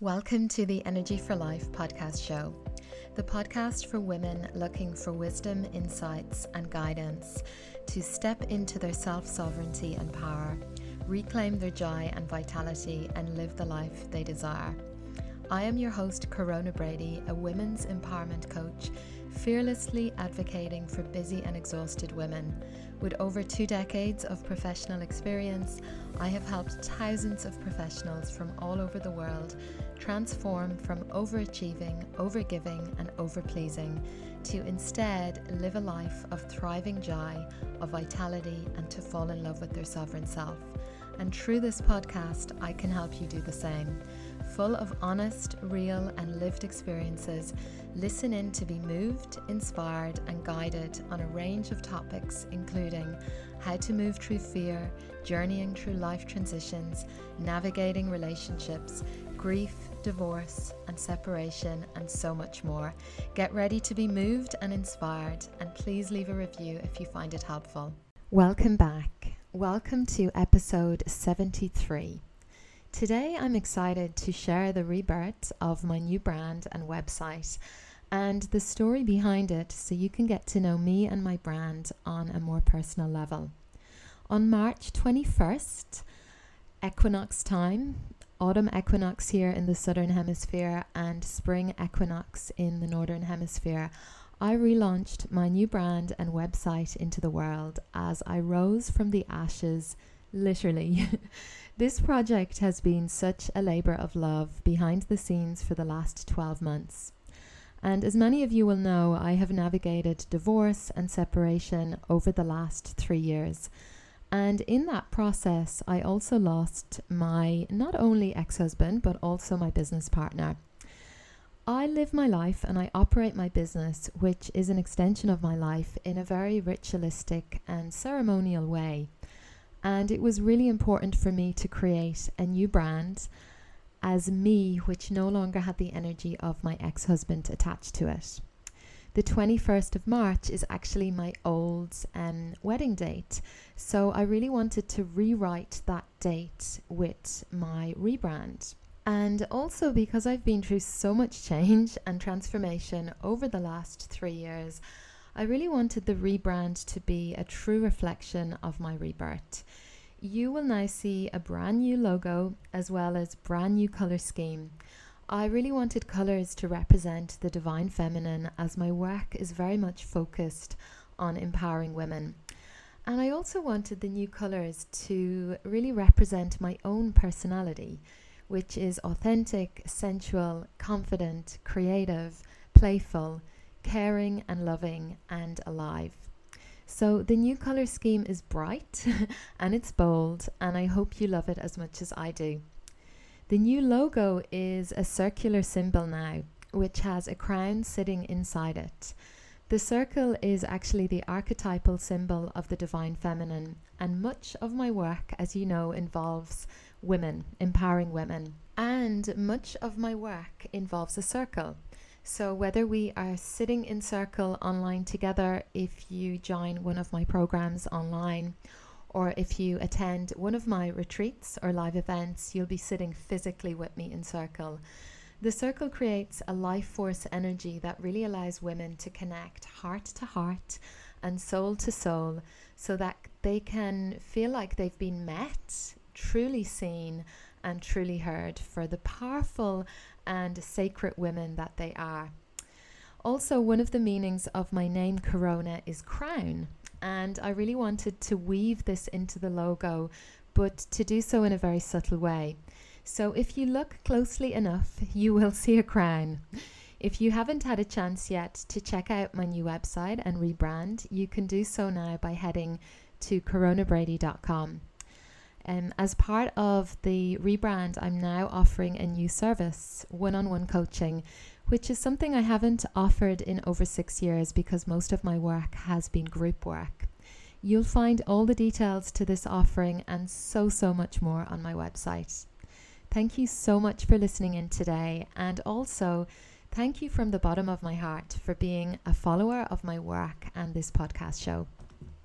Welcome to the Energy for Life podcast show, the podcast for women looking for wisdom, insights, and guidance to step into their self sovereignty and power, reclaim their joy and vitality, and live the life they desire. I am your host, Corona Brady, a women's empowerment coach, fearlessly advocating for busy and exhausted women. With over two decades of professional experience, I have helped thousands of professionals from all over the world transform from overachieving, overgiving, and overpleasing to instead live a life of thriving joy, of vitality, and to fall in love with their sovereign self. And through this podcast, I can help you do the same. Full of honest, real, and lived experiences, listen in to be moved, inspired, and guided on a range of topics, including how to move through fear, journeying through life transitions, navigating relationships, grief, divorce, and separation, and so much more. Get ready to be moved and inspired, and please leave a review if you find it helpful. Welcome back. Welcome to episode 73. Today, I'm excited to share the rebirth of my new brand and website and the story behind it so you can get to know me and my brand on a more personal level. On March 21st, equinox time, autumn equinox here in the southern hemisphere and spring equinox in the northern hemisphere, I relaunched my new brand and website into the world as I rose from the ashes, literally. this project has been such a labour of love behind the scenes for the last 12 months. And as many of you will know, I have navigated divorce and separation over the last three years. And in that process, I also lost my not only ex husband, but also my business partner. I live my life and I operate my business, which is an extension of my life, in a very ritualistic and ceremonial way. And it was really important for me to create a new brand as me, which no longer had the energy of my ex husband attached to it. The 21st of March is actually my old um, wedding date. So I really wanted to rewrite that date with my rebrand. And also because I've been through so much change and transformation over the last three years, I really wanted the rebrand to be a true reflection of my rebirth. You will now see a brand new logo as well as brand new color scheme. I really wanted colours to represent the divine feminine as my work is very much focused on empowering women. And I also wanted the new colours to really represent my own personality, which is authentic, sensual, confident, creative, playful, caring, and loving, and alive. So the new colour scheme is bright and it's bold, and I hope you love it as much as I do. The new logo is a circular symbol now, which has a crown sitting inside it. The circle is actually the archetypal symbol of the divine feminine, and much of my work, as you know, involves women, empowering women. And much of my work involves a circle. So, whether we are sitting in circle online together, if you join one of my programs online, or if you attend one of my retreats or live events, you'll be sitting physically with me in circle. The circle creates a life force energy that really allows women to connect heart to heart and soul to soul so that they can feel like they've been met, truly seen, and truly heard for the powerful and sacred women that they are. Also, one of the meanings of my name, Corona, is crown. And I really wanted to weave this into the logo, but to do so in a very subtle way. So if you look closely enough, you will see a crown. If you haven't had a chance yet to check out my new website and rebrand, you can do so now by heading to coronabrady.com. Um, as part of the rebrand, I'm now offering a new service one on one coaching which is something I haven't offered in over six years because most of my work has been group work. You'll find all the details to this offering and so, so much more on my website. Thank you so much for listening in today, and also thank you from the bottom of my heart for being a follower of my work and this podcast show.